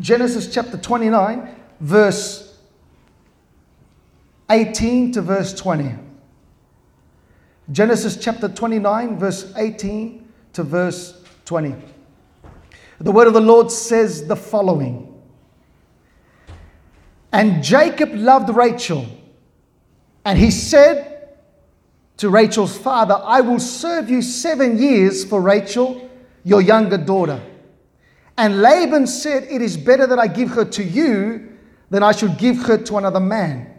Genesis chapter 29, verse 18 to verse 20. Genesis chapter 29, verse 18 to verse 20. The word of the Lord says the following And Jacob loved Rachel, and he said to Rachel's father, I will serve you seven years for Rachel, your younger daughter. And Laban said, It is better that I give her to you than I should give her to another man.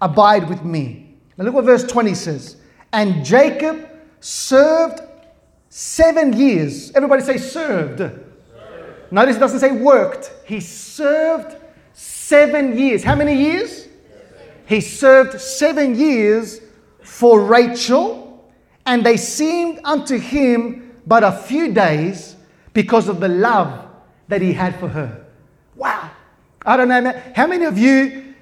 Abide with me. Now look what verse 20 says. And Jacob served seven years. Everybody say served. served. Notice it doesn't say worked. He served seven years. How many years? He served seven years for Rachel, and they seemed unto him but a few days because of the love that he had for her. Wow. I don't know, how many of you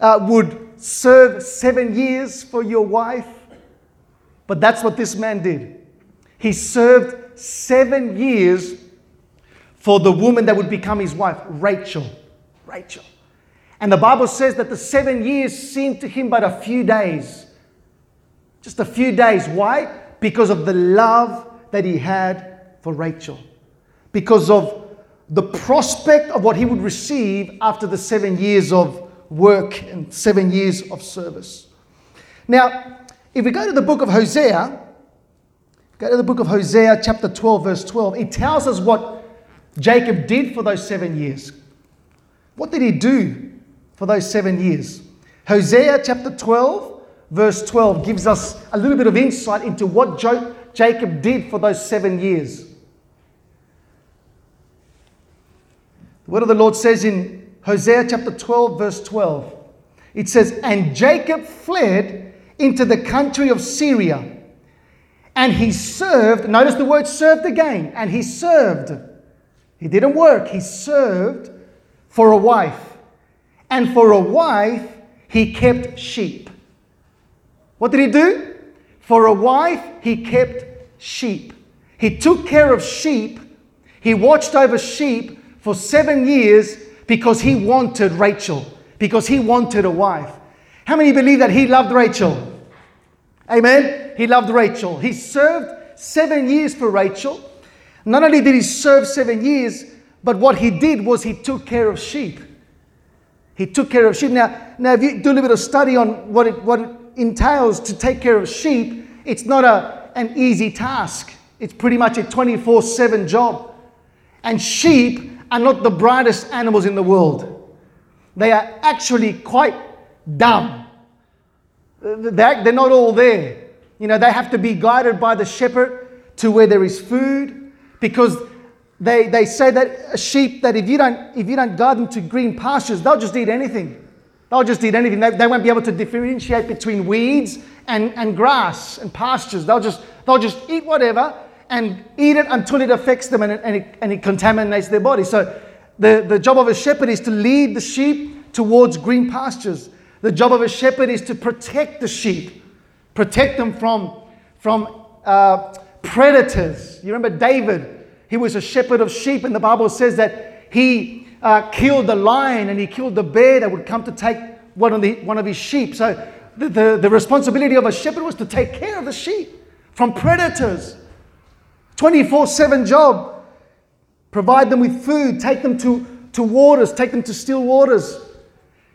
uh, would serve seven years for your wife? But that's what this man did. He served seven years for the woman that would become his wife, Rachel. Rachel. And the Bible says that the seven years seemed to him but a few days. Just a few days. Why? Because of the love that he had for Rachel. Because of the prospect of what he would receive after the seven years of work and seven years of service. Now, if we go to the book of Hosea, go to the book of Hosea, chapter 12, verse 12, it tells us what Jacob did for those seven years. What did he do for those seven years? Hosea chapter 12, verse 12 gives us a little bit of insight into what Jacob did for those seven years. Word of the Lord says in Hosea chapter 12, verse 12, it says, And Jacob fled into the country of Syria, and he served. Notice the word served again, and he served. He didn't work, he served for a wife. And for a wife, he kept sheep. What did he do? For a wife, he kept sheep. He took care of sheep. He watched over sheep for seven years because he wanted Rachel, because he wanted a wife. How many believe that he loved Rachel? Amen. He loved Rachel. He served seven years for Rachel. Not only did he serve seven years, but what he did was he took care of sheep. He took care of sheep. Now, now if you do a little bit of study on what it, what it entails to take care of sheep, it's not a, an easy task. It's pretty much a 24 7 job. And sheep are not the brightest animals in the world. They are actually quite dumb. They're, not all there. You know, they have to be guided by the shepherd to where there is food because they, they say that a sheep that if you don't if you don't guide them to green pastures, they'll just eat anything. They'll just eat anything. They, they won't be able to differentiate between weeds and, and grass and pastures. They'll just they'll just eat whatever and eat it until it affects them and it, and it, and it contaminates their body. So, the, the job of a shepherd is to lead the sheep towards green pastures. The job of a shepherd is to protect the sheep, protect them from, from uh, predators. You remember David? He was a shepherd of sheep, and the Bible says that he uh, killed the lion and he killed the bear that would come to take one of, the, one of his sheep. So, the, the, the responsibility of a shepherd was to take care of the sheep from predators. 24 7 job. Provide them with food, take them to, to waters, take them to still waters.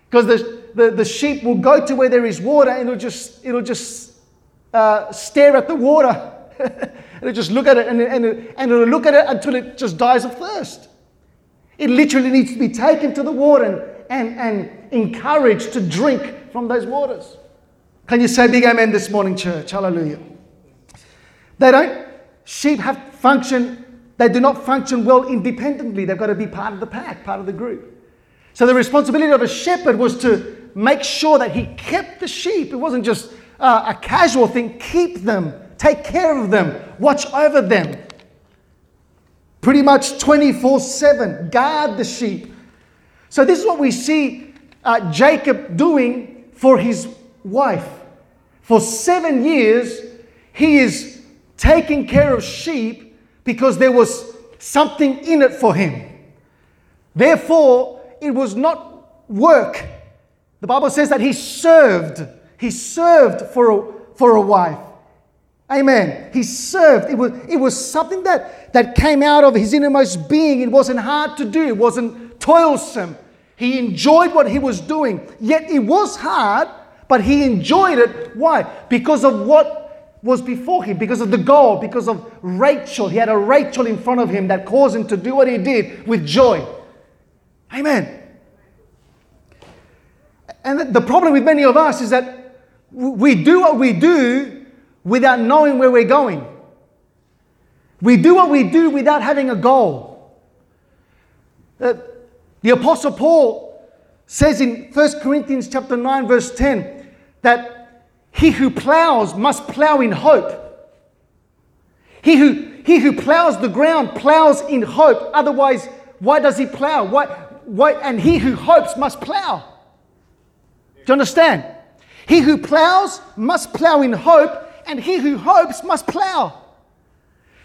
Because the, the, the sheep will go to where there is water and it'll just, it'll just uh, stare at the water. it'll just look at it and, and, and it'll look at it until it just dies of thirst. It literally needs to be taken to the water and, and, and encouraged to drink from those waters. Can you say big amen this morning, church? Hallelujah. They don't sheep have function, they do not function well independently. They've got to be part of the pack, part of the group. So the responsibility of a shepherd was to make sure that he kept the sheep. It wasn't just uh, a casual thing. Keep them, take care of them, watch over them. Pretty much 24 7, guard the sheep. So this is what we see uh, Jacob doing for his wife. For seven years, he is taking care of sheep because there was something in it for him. Therefore, it was not work. The Bible says that he served. He served for a, for a wife. Amen. He served. It was, it was something that, that came out of his innermost being. It wasn't hard to do, it wasn't toilsome. He enjoyed what he was doing. Yet it was hard, but he enjoyed it. Why? Because of what was before him, because of the goal, because of Rachel. He had a Rachel in front of him that caused him to do what he did with joy. Amen. And the problem with many of us is that we do what we do without knowing where we're going. We do what we do without having a goal. Uh, the Apostle Paul says in 1 Corinthians chapter 9, verse 10, that he who plows must plow in hope. He who, he who plows the ground plows in hope. Otherwise, why does he plow? Why, why, and he who hopes must plow. Do you understand? He who plows must plow in hope, and he who hopes must plow.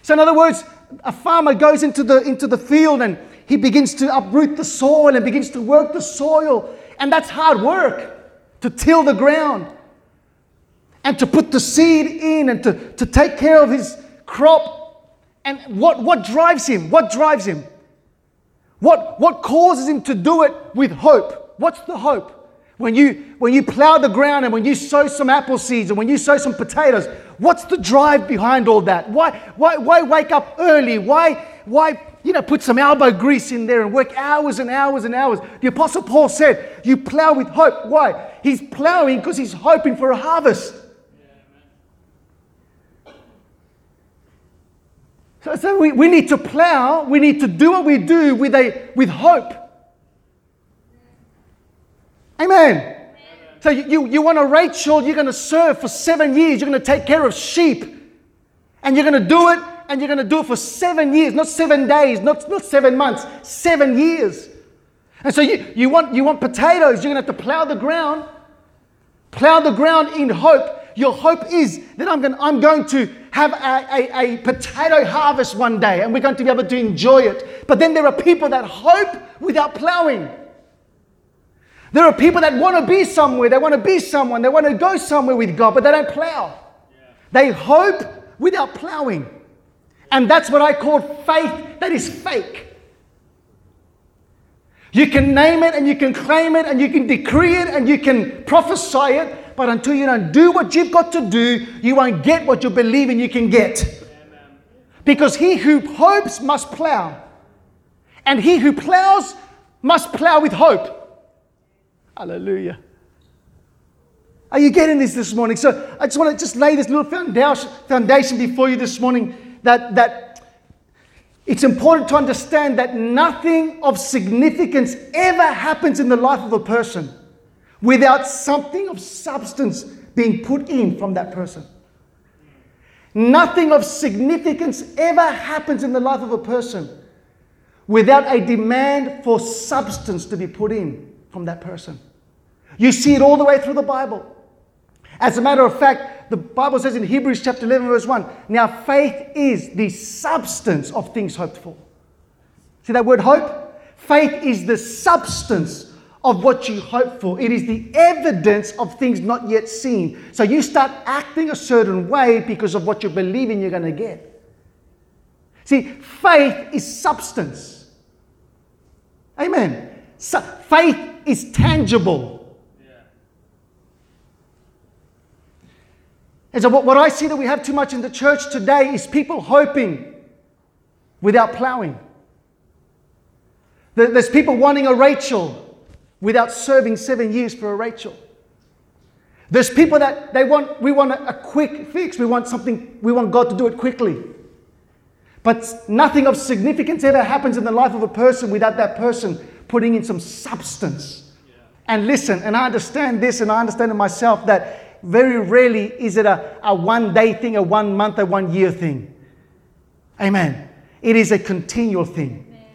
So, in other words, a farmer goes into the, into the field and he begins to uproot the soil and begins to work the soil. And that's hard work to till the ground and to put the seed in and to, to take care of his crop. And what, what drives him? What drives him? What, what causes him to do it with hope? What's the hope? When you, when you plow the ground and when you sow some apple seeds and when you sow some potatoes, what's the drive behind all that? Why, why, why wake up early? Why, why you know, put some elbow grease in there and work hours and hours and hours? The Apostle Paul said, You plow with hope. Why? He's plowing because he's hoping for a harvest. So, so we, we need to plow, we need to do what we do with, a, with hope. Amen. So you, you, you want a Rachel, you're going to serve for seven years, you're going to take care of sheep. And you're going to do it, and you're going to do it for seven years, not seven days, not, not seven months, seven years. And so you, you, want, you want potatoes, you're going to have to plow the ground, plow the ground in hope. Your hope is that I'm going, I'm going to have a, a, a potato harvest one day and we're going to be able to enjoy it. But then there are people that hope without plowing. There are people that want to be somewhere, they want to be someone, they want to go somewhere with God, but they don't plow. Yeah. They hope without plowing. And that's what I call faith that is fake. You can name it and you can claim it and you can decree it and you can prophesy it, but until you don't do what you've got to do, you won't get what you believe in you can get. Because he who hopes must plow, and he who plows must plow with hope. Hallelujah. Are you getting this this morning? So I just want to just lay this little foundation before you this morning that, that it's important to understand that nothing of significance ever happens in the life of a person without something of substance being put in from that person. Nothing of significance ever happens in the life of a person without a demand for substance to be put in from that person. You see it all the way through the Bible. As a matter of fact, the Bible says in Hebrews chapter 11, verse 1 now faith is the substance of things hoped for. See that word hope? Faith is the substance of what you hope for. It is the evidence of things not yet seen. So you start acting a certain way because of what you believe in you're going to get. See, faith is substance. Amen. So, faith is tangible. And so, what, what I see that we have too much in the church today is people hoping without plowing. There's people wanting a Rachel without serving seven years for a Rachel. There's people that they want, we want a, a quick fix. We want something, we want God to do it quickly. But nothing of significance ever happens in the life of a person without that person putting in some substance. Yeah. And listen, and I understand this, and I understand it myself that very rarely is it a, a one day thing, a one month, a one year thing. Amen. It is a continual thing. Amen.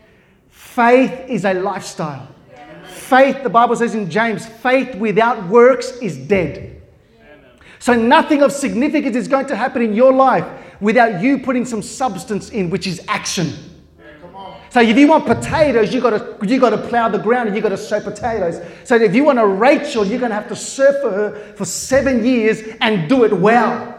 Faith is a lifestyle. Faith, the Bible says in James, faith without works is dead. So nothing of significance is going to happen in your life without you putting some substance in, which is action. So if you want potatoes, you gotta you gotta plow the ground and you gotta sow potatoes. So if you want a Rachel, you're gonna have to serve for her for seven years and do it well.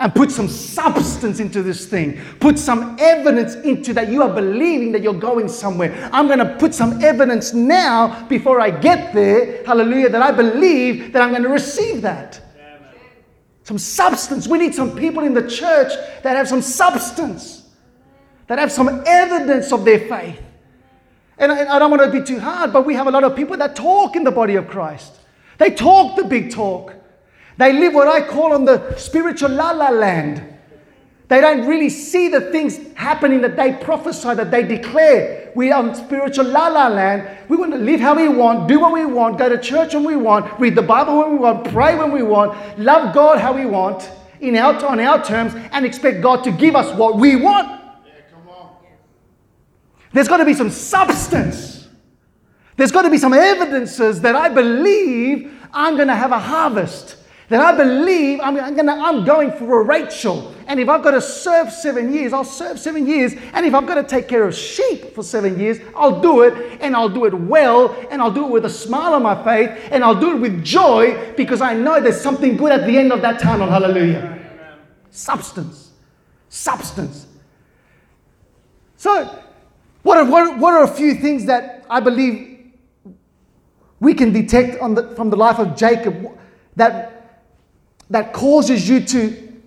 And put some substance into this thing. Put some evidence into that you are believing that you're going somewhere. I'm going to put some evidence now before I get there, hallelujah, that I believe that I'm going to receive that. Some substance. We need some people in the church that have some substance that have some evidence of their faith. And I, don't want to be too hard, but we have a lot of people that talk in the body of Christ. They talk the big talk. They live what I call on the spiritual la la land. They don't really see the things happening that they prophesy, that they declare. We are on spiritual la la land. We want to live how we want, do what we want, go to church when we want, read the Bible when we want, pray when we want, love God how we want, in our, on our terms, and expect God to give us what we want. There's got to be some substance. There's got to be some evidences that I believe I'm going to have a harvest. That I believe I'm, I'm, gonna, I'm going for a Rachel. And if I've got to serve seven years, I'll serve seven years. And if I've got to take care of sheep for seven years, I'll do it. And I'll do it well. And I'll do it with a smile on my face. And I'll do it with joy because I know there's something good at the end of that tunnel. Hallelujah. Substance. Substance. So, what are, what, what are a few things that I believe we can detect on the, from the life of Jacob that, that causes you to,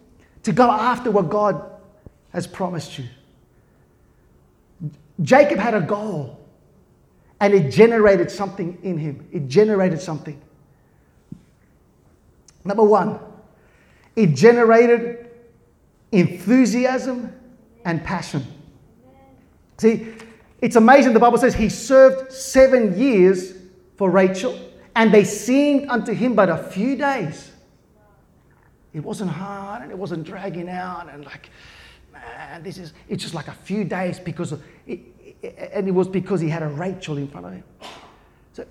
to go after what God has promised you? Jacob had a goal and it generated something in him. It generated something. Number one, it generated enthusiasm and passion. See, it's amazing. The Bible says he served seven years for Rachel, and they seemed unto him but a few days. It wasn't hard and it wasn't dragging out and like, man, this is, it's just like a few days because of, it, and it was because he had a Rachel in front of him. So,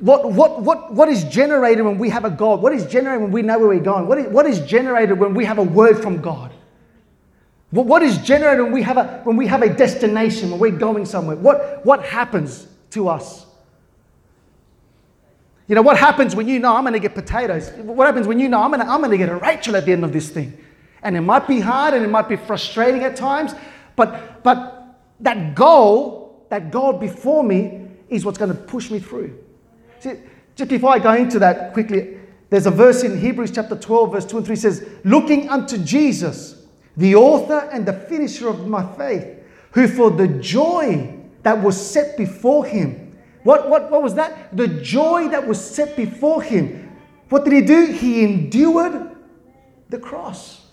what, what, what, what is generated when we have a God? What is generated when we know where we're going? What is, what is generated when we have a word from God? What, What is generated when we have a, when we have a destination, when we're going somewhere? What, what happens to us? You know, what happens when you know I'm going to get potatoes? What happens when you know I'm going to, I'm going to get a Rachel at the end of this thing? And it might be hard and it might be frustrating at times, but, but that goal, that goal before me is what's going to push me through. See, just before I go into that quickly, there's a verse in Hebrews chapter 12, verse 2 and 3 says, Looking unto Jesus, the author and the finisher of my faith, who for the joy that was set before him, what, what, what was that? The joy that was set before him. What did he do? He endured the cross.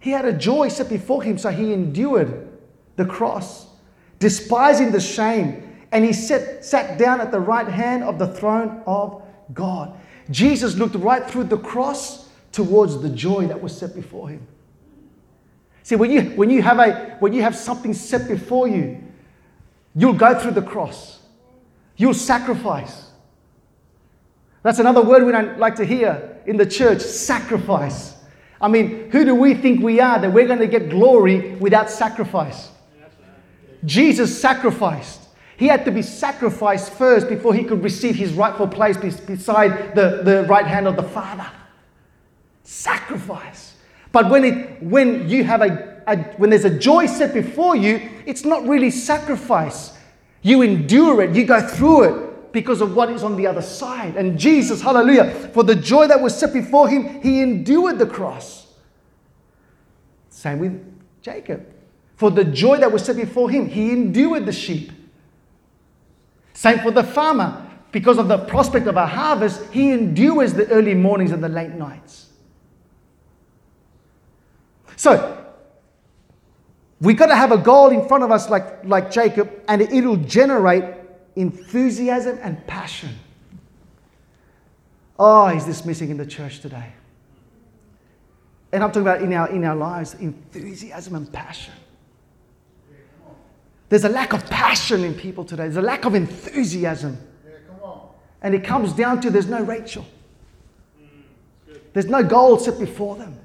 He had a joy set before him, so he endured the cross, despising the shame, and he sat, sat down at the right hand of the throne of God. Jesus looked right through the cross towards the joy that was set before him. See, when you, when you, have, a, when you have something set before you, you'll go through the cross, you'll sacrifice. That's another word we don't like to hear in the church sacrifice. I mean, who do we think we are that we're going to get glory without sacrifice? Jesus sacrificed. He had to be sacrificed first before he could receive his rightful place beside the, the right hand of the Father sacrifice. But when, it, when you have a, a, when there's a joy set before you, it's not really sacrifice. You endure it, you go through it because of what is on the other side. And Jesus, hallelujah, for the joy that was set before him, he endured the cross. Same with Jacob. For the joy that was set before him, he endured the sheep. Same for the farmer. Because of the prospect of a harvest, he endures the early mornings and the late nights. So, we got to have a goal in front of us like, like Jacob, and it'll generate enthusiasm and passion. Oh, is this missing in the church today? And I'm talking about in our, in our lives enthusiasm and passion. There's a lack of passion in people today, there's a lack of enthusiasm. and it comes down to there's no Rachel, there's no goal set before them.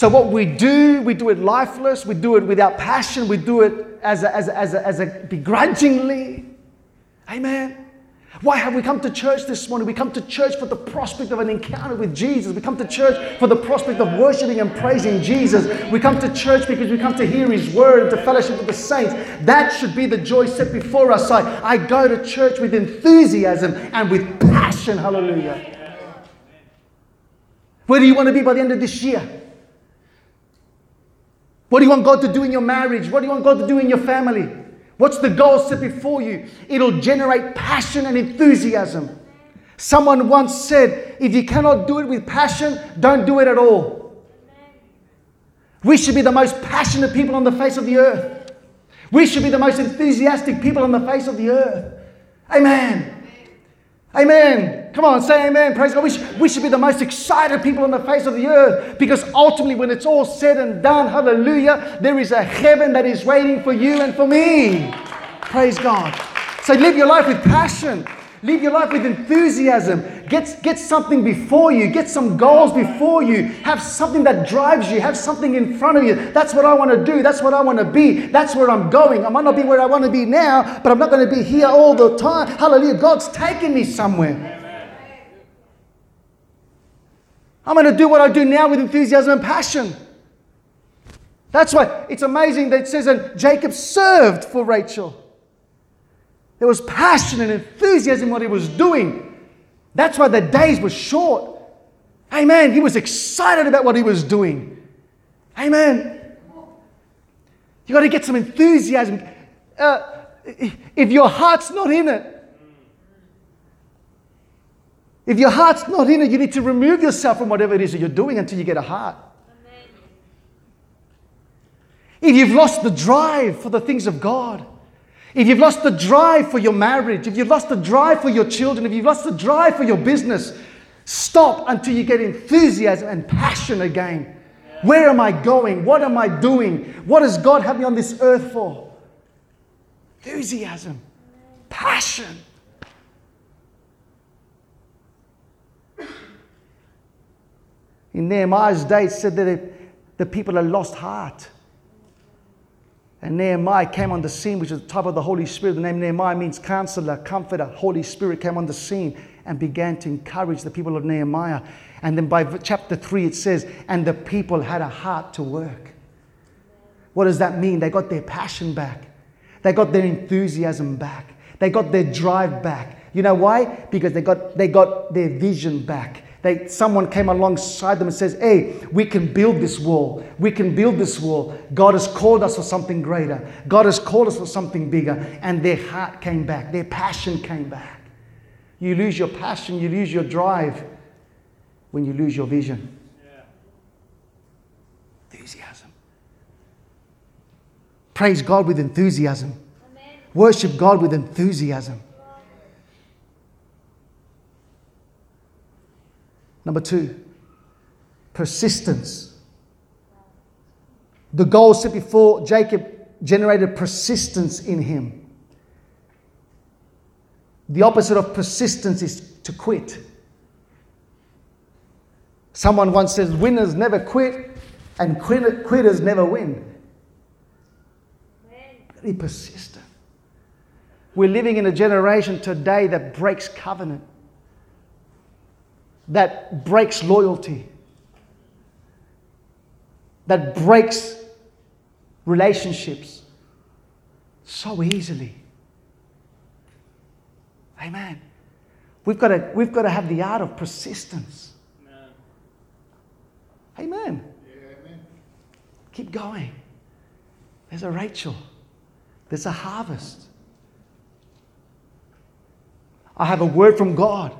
So, what we do, we do it lifeless, we do it without passion, we do it as a, as a, as a, as a begrudgingly. Amen. Why have we come to church this morning? We come to church for the prospect of an encounter with Jesus. We come to church for the prospect of worshiping and praising Jesus. We come to church because we come to hear His word and to fellowship with the saints. That should be the joy set before us. I, I go to church with enthusiasm and with passion. Hallelujah. Where do you want to be by the end of this year? What do you want God to do in your marriage? What do you want God to do in your family? What's the goal set before you? It'll generate passion and enthusiasm. Someone once said, if you cannot do it with passion, don't do it at all. We should be the most passionate people on the face of the earth. We should be the most enthusiastic people on the face of the earth. Amen. Amen. Come on, say amen. Praise God. We should, we should be the most excited people on the face of the earth because ultimately, when it's all said and done, hallelujah, there is a heaven that is waiting for you and for me. Praise God. So live your life with passion. Live your life with enthusiasm. Get, get something before you. Get some goals before you. Have something that drives you. Have something in front of you. That's what I want to do. That's what I want to be. That's where I'm going. I might not be where I want to be now, but I'm not going to be here all the time. Hallelujah. God's taking me somewhere. I'm going to do what I do now with enthusiasm and passion. That's why it's amazing that it says that Jacob served for Rachel. There was passion and enthusiasm in what he was doing. That's why the days were short. Amen. He was excited about what he was doing. Amen. You got to get some enthusiasm. Uh, if your heart's not in it, if your heart's not in it, you need to remove yourself from whatever it is that you're doing until you get a heart. If you've lost the drive for the things of God, if you've lost the drive for your marriage, if you've lost the drive for your children, if you've lost the drive for your business, stop until you get enthusiasm and passion again. Where am I going? What am I doing? What does God have me on this earth for? Enthusiasm, passion. In Nehemiah's day, it said that the people had lost heart. And Nehemiah came on the scene, which is the type of the Holy Spirit. The name Nehemiah means counselor, comforter. Holy Spirit came on the scene and began to encourage the people of Nehemiah. And then by chapter 3, it says, and the people had a heart to work. What does that mean? They got their passion back, they got their enthusiasm back, they got their drive back. You know why? Because they got, they got their vision back. They, someone came alongside them and says, Hey, we can build this wall. We can build this wall. God has called us for something greater. God has called us for something bigger. And their heart came back, their passion came back. You lose your passion, you lose your drive when you lose your vision. Yeah. Enthusiasm. Praise God with enthusiasm. Amen. Worship God with enthusiasm. Number two, persistence. The goal set before Jacob generated persistence in him. The opposite of persistence is to quit. Someone once says, winners never quit and quitters never win. Be persistent. We're living in a generation today that breaks covenant that breaks loyalty, that breaks relationships so easily. Amen. We've got to, we've got to have the art of persistence. Amen. Amen. Amen. Keep going. There's a Rachel, there's a harvest. I have a word from God.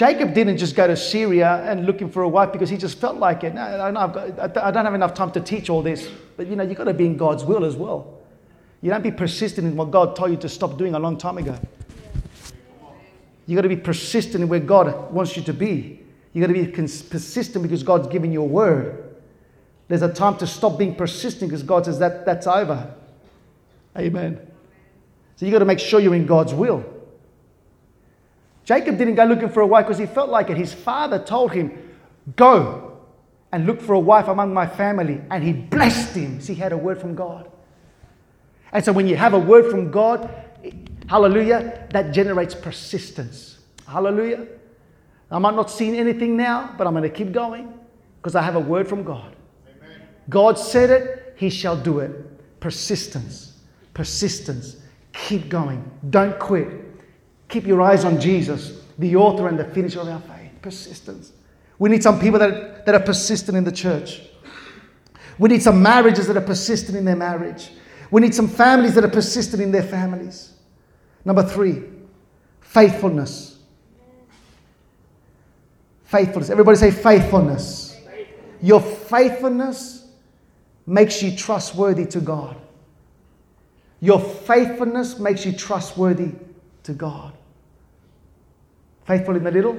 Jacob didn't just go to Syria and looking for a wife because he just felt like it. No, I, got, I don't have enough time to teach all this. But you know, you've got to be in God's will as well. You don't be persistent in what God told you to stop doing a long time ago. You've got to be persistent in where God wants you to be. You've got to be persistent because God's given you a word. There's a time to stop being persistent because God says that that's over. Amen. So you've got to make sure you're in God's will. Jacob didn't go looking for a wife because he felt like it. His father told him, Go. and look for a wife among my family. And he blessed him. See, he had a word from God. And so when you have a word from God, hallelujah, that generates persistence. Hallelujah. I might not see anything now, but I'm going to keep going because I have a word from God. Amen. God said it, He shall do it. Persistence, persistence. Keep going. Don't quit. Keep your eyes on Jesus, the author and the finisher of our faith. Persistence. We need some people that, that are persistent in the church. We need some marriages that are persistent in their marriage. We need some families that are persistent in their families. Number three, faithfulness. Faithfulness. Everybody say faithfulness. Your faithfulness makes you trustworthy to God. Your faithfulness makes you trustworthy to God. Faithful in the little,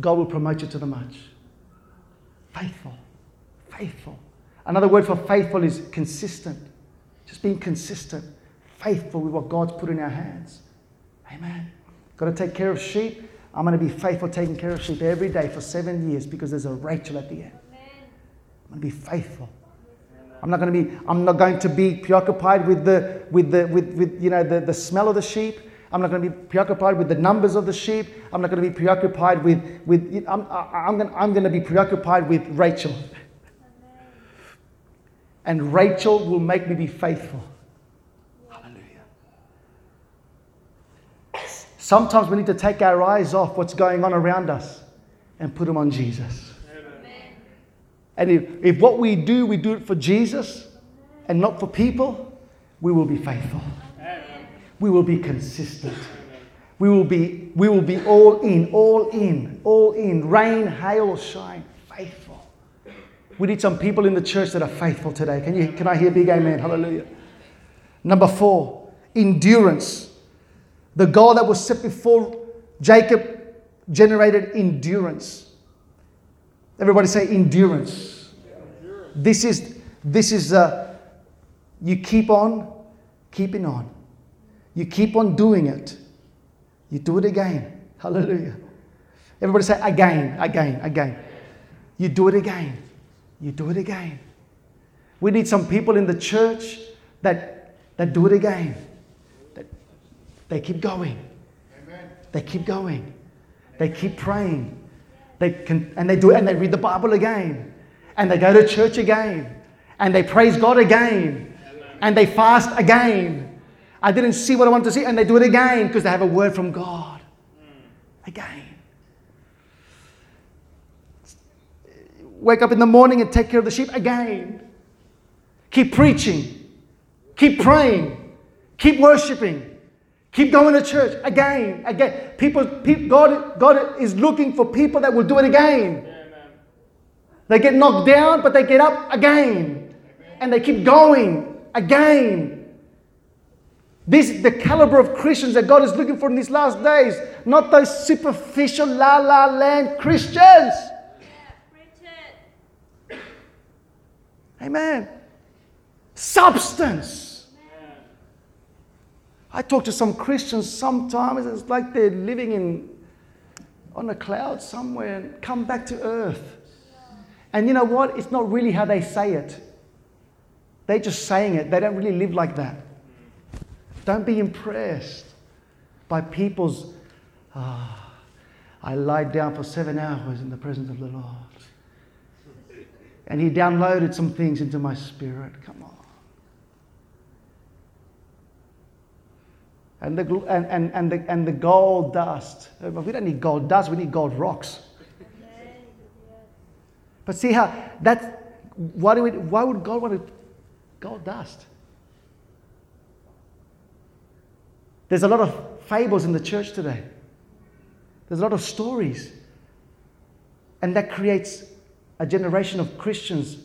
God will promote you to the much. Faithful. Faithful. Another word for faithful is consistent. Just being consistent. Faithful with what God's put in our hands. Amen. Got to take care of sheep. I'm going to be faithful taking care of sheep every day for seven years because there's a Rachel at the end. I'm going to be faithful. I'm not going to be, I'm not going to be preoccupied with the, with the, with, with you know, the, the smell of the sheep. I'm not going to be preoccupied with the numbers of the sheep. I'm not going to be preoccupied with, with I'm, I'm, going, I'm going to be preoccupied with Rachel. And Rachel will make me be faithful. Hallelujah. Sometimes we need to take our eyes off what's going on around us and put them on Jesus. And if, if what we do, we do it for Jesus and not for people, we will be faithful. We will be consistent. We will be, we will be all in, all in, all in. Rain, hail, shine, faithful. We need some people in the church that are faithful today. Can, you, can I hear big amen? Hallelujah. Number four, endurance. The goal that was set before Jacob generated endurance. Everybody say endurance. This is this is uh, you keep on keeping on. You keep on doing it. You do it again. Hallelujah. Everybody say again, again, again. You do it again. You do it again. We need some people in the church that, that do it again. That they keep going. Amen. They keep going. They keep praying. They can, and they do it and they read the Bible again. And they go to church again. And they praise God again. And they fast again. I didn't see what I wanted to see. And they do it again because they have a word from God. Again. Wake up in the morning and take care of the sheep again. Keep preaching. Keep praying. Keep worshiping. Keep going to church again, again. People, people God, God is looking for people that will do it again. They get knocked down, but they get up again. And they keep going again. This is the caliber of Christians that God is looking for in these last days, not those superficial la la land Christians. Amen. Substance. I talk to some Christians sometimes, it's like they're living in on a cloud somewhere and come back to earth. And you know what? It's not really how they say it. They're just saying it. They don't really live like that. Don't be impressed by people's, ah, I lied down for seven hours in the presence of the Lord. And He downloaded some things into my spirit. Come on. and the, and, and, and, the, and the gold dust. We don't need gold dust, we need gold rocks. But see how that why, do we, why would God want to gold dust? There's a lot of fables in the church today. There's a lot of stories. And that creates a generation of Christians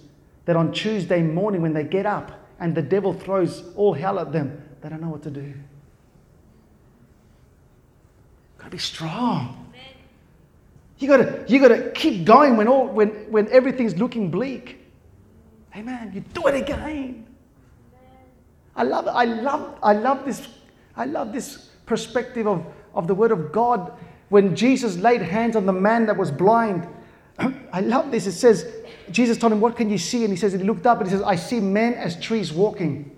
that on Tuesday morning, when they get up and the devil throws all hell at them, they don't know what to do. Gotta be strong. You gotta, you gotta keep going when, all, when, when everything's looking bleak. Amen. You do it again. I love, I love, I love this, I love this perspective of, of the Word of God. When Jesus laid hands on the man that was blind, I love this. It says, Jesus told him, What can you see? And he says, and he looked up and he says, I see men as trees walking.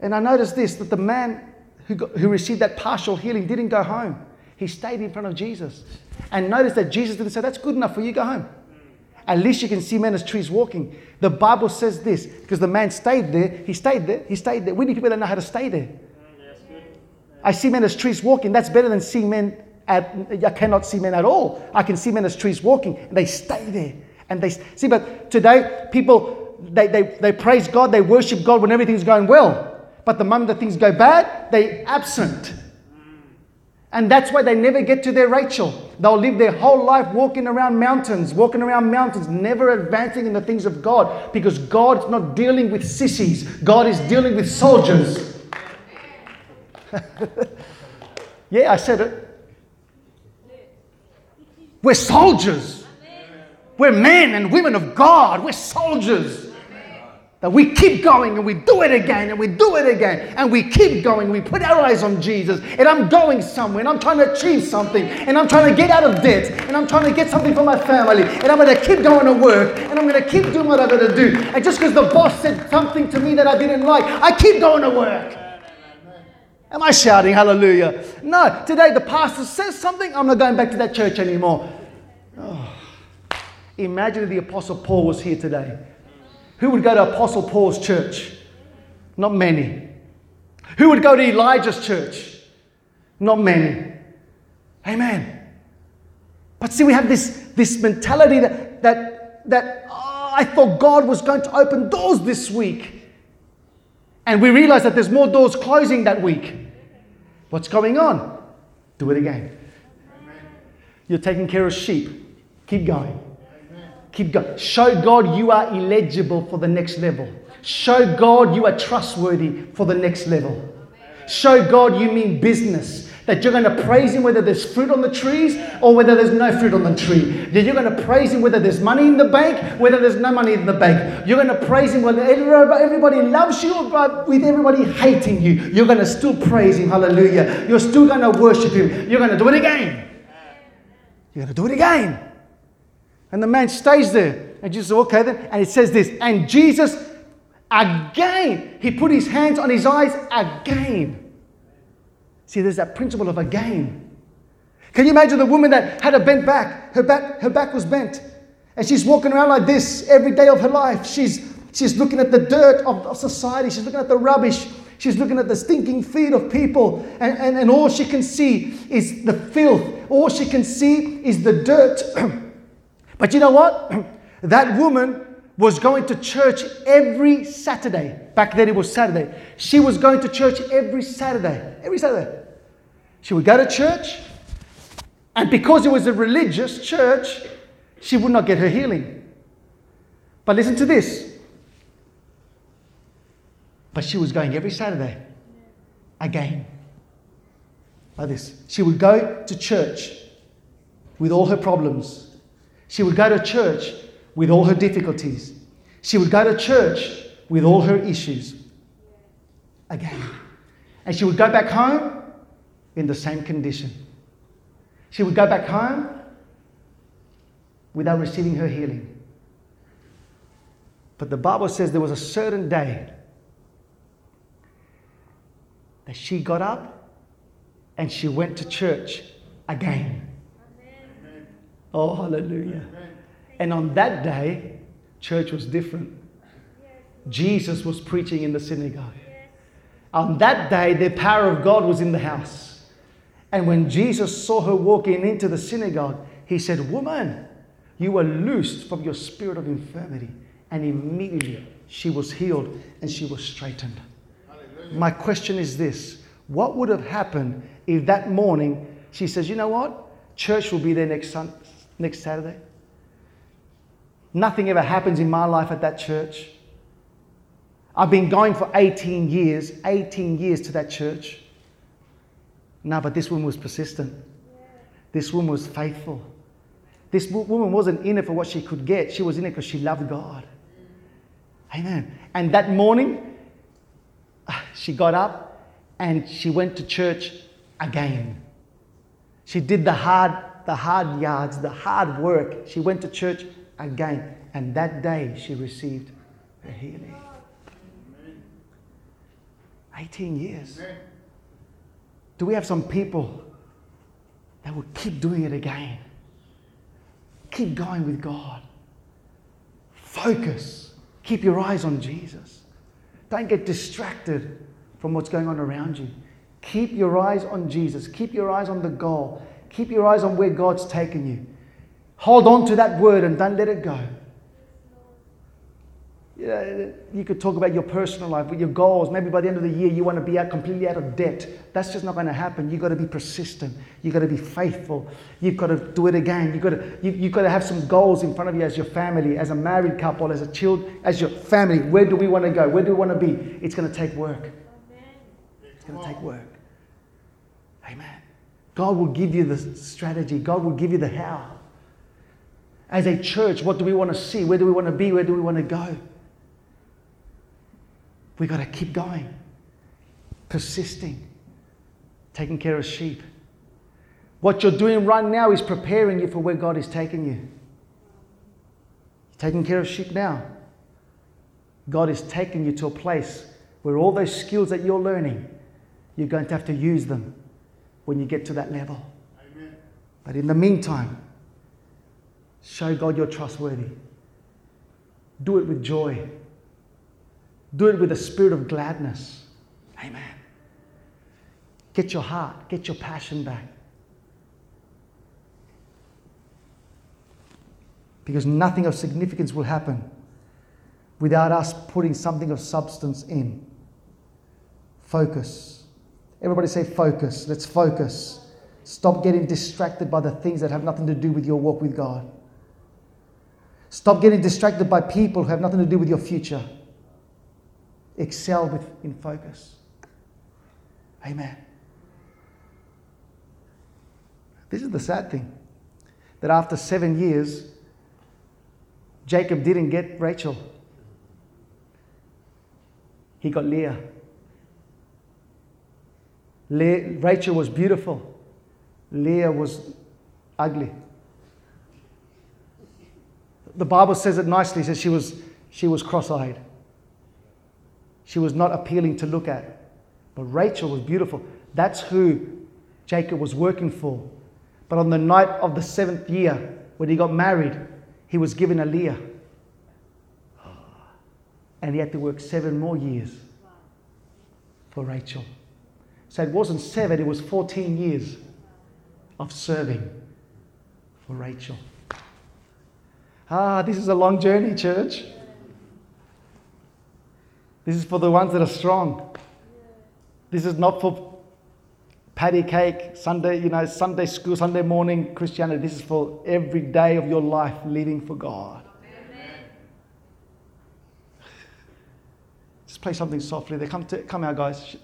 And I noticed this that the man who, got, who received that partial healing didn't go home. He stayed in front of Jesus. And notice that Jesus didn't say, That's good enough for you, go home. At least you can see men as trees walking. The Bible says this because the man stayed there. He stayed there. He stayed there. We need people that know how to stay there. I see men as trees walking. That's better than seeing men at, I cannot see men at all. I can see men as trees walking. And they stay there. And they see, but today people they, they, they praise God, they worship God when everything's going well. But the moment that things go bad, they absent. And that's why they never get to their Rachel. They'll live their whole life walking around mountains, walking around mountains, never advancing in the things of God because God's not dealing with sissies, God is dealing with soldiers. yeah, I said it. We're soldiers. We're men and women of God. We're soldiers. That we keep going and we do it again and we do it again and we keep going. We put our eyes on Jesus and I'm going somewhere and I'm trying to achieve something and I'm trying to get out of debt and I'm trying to get something for my family and I'm going to keep going to work and I'm going to keep doing what I've got to do. And just because the boss said something to me that I didn't like, I keep going to work. Am I shouting hallelujah? No, today the pastor says something, I'm not going back to that church anymore. Oh. Imagine if the Apostle Paul was here today. Who would go to Apostle Paul's church? Not many. Who would go to Elijah's church? Not many. Amen. But see, we have this, this mentality that, that, that oh, I thought God was going to open doors this week. And we realize that there's more doors closing that week. What's going on? Do it again. You're taking care of sheep. Keep going. Keep going. Show God you are eligible for the next level. Show God you are trustworthy for the next level. Show God you mean business. That you're going to praise Him whether there's fruit on the trees or whether there's no fruit on the tree. That you're going to praise Him whether there's money in the bank, whether there's no money in the bank. You're going to praise Him whether everybody loves you but with everybody hating you. You're going to still praise Him. Hallelujah. You're still going to worship Him. You're going to do it again. You're going to do it again. And the man stays there. And Jesus said, okay then. And it says this, and Jesus again, he put his hands on his eyes again. See, there's that principle of again. Can you imagine the woman that had a bent back? Her back, her back was bent. And she's walking around like this every day of her life. She's, she's looking at the dirt of, of society. She's looking at the rubbish. She's looking at the stinking feet of people. And, and, and all she can see is the filth. All she can see is the dirt. But you know what? that woman was going to church every Saturday. Back then it was Saturday. She was going to church every Saturday. Every Saturday. She would go to church, and because it was a religious church, she would not get her healing. But listen to this. But she was going every Saturday again. Like this. She would go to church with all her problems she would go to church with all her difficulties. She would go to church with all her issues. Again. And she would go back home in the same condition. She would go back home without receiving her healing. But the Bible says there was a certain day that she got up and she went to church again. Oh, hallelujah. And on that day, church was different. Jesus was preaching in the synagogue. On that day, the power of God was in the house. And when Jesus saw her walking into the synagogue, he said, Woman, you were loosed from your spirit of infirmity. And immediately she was healed and she was straightened. Hallelujah. My question is this What would have happened if that morning she says, You know what? Church will be there next Sunday next Saturday. Nothing ever happens in my life at that church. I've been going for 18 years, 18 years to that church. No, but this woman was persistent. This woman was faithful. This woman wasn't in it for what she could get, she was in it because she loved God. Amen. And that morning, she got up and she went to church again. She did the hard the hard yards, the hard work. She went to church again. And that day she received her healing. 18 years. Do we have some people that will keep doing it again? Keep going with God. Focus. Keep your eyes on Jesus. Don't get distracted from what's going on around you. Keep your eyes on Jesus. Keep your eyes on the goal. Keep your eyes on where God's taken you. Hold on to that word and don't let it go. You, know, you could talk about your personal life, with your goals. Maybe by the end of the year, you want to be out completely out of debt. That's just not going to happen. You've got to be persistent. You've got to be faithful. You've got to do it again. You've got to, you, you've got to have some goals in front of you as your family, as a married couple, as a child, as your family. Where do we want to go? Where do we want to be? It's going to take work. It's going to take work. Amen. God will give you the strategy. God will give you the how. As a church, what do we want to see? Where do we want to be? Where do we want to go? We've got to keep going, persisting, taking care of sheep. What you're doing right now is preparing you for where God is taking you. You're taking care of sheep now. God is taking you to a place where all those skills that you're learning, you're going to have to use them when you get to that level. Amen. But in the meantime, show God you're trustworthy. Do it with joy. Do it with a spirit of gladness. Amen. Get your heart, get your passion back. Because nothing of significance will happen without us putting something of substance in. Focus. Everybody say focus. Let's focus. Stop getting distracted by the things that have nothing to do with your walk with God. Stop getting distracted by people who have nothing to do with your future excel with, in focus. Amen. This is the sad thing that after seven years, Jacob didn't get Rachel. He got Leah. Le- Rachel was beautiful, Leah was ugly. The Bible says it nicely. It says she was, she was cross eyed. She was not appealing to look at. But Rachel was beautiful. That's who Jacob was working for. But on the night of the seventh year, when he got married, he was given a Leah. And he had to work seven more years for Rachel. So it wasn't seven, it was 14 years of serving for Rachel. Ah, this is a long journey, church. This is for the ones that are strong. This is not for patty cake, Sunday, you know, Sunday school, Sunday morning Christianity. This is for every day of your life living for God. Amen. Just play something softly. They come to come out, guys.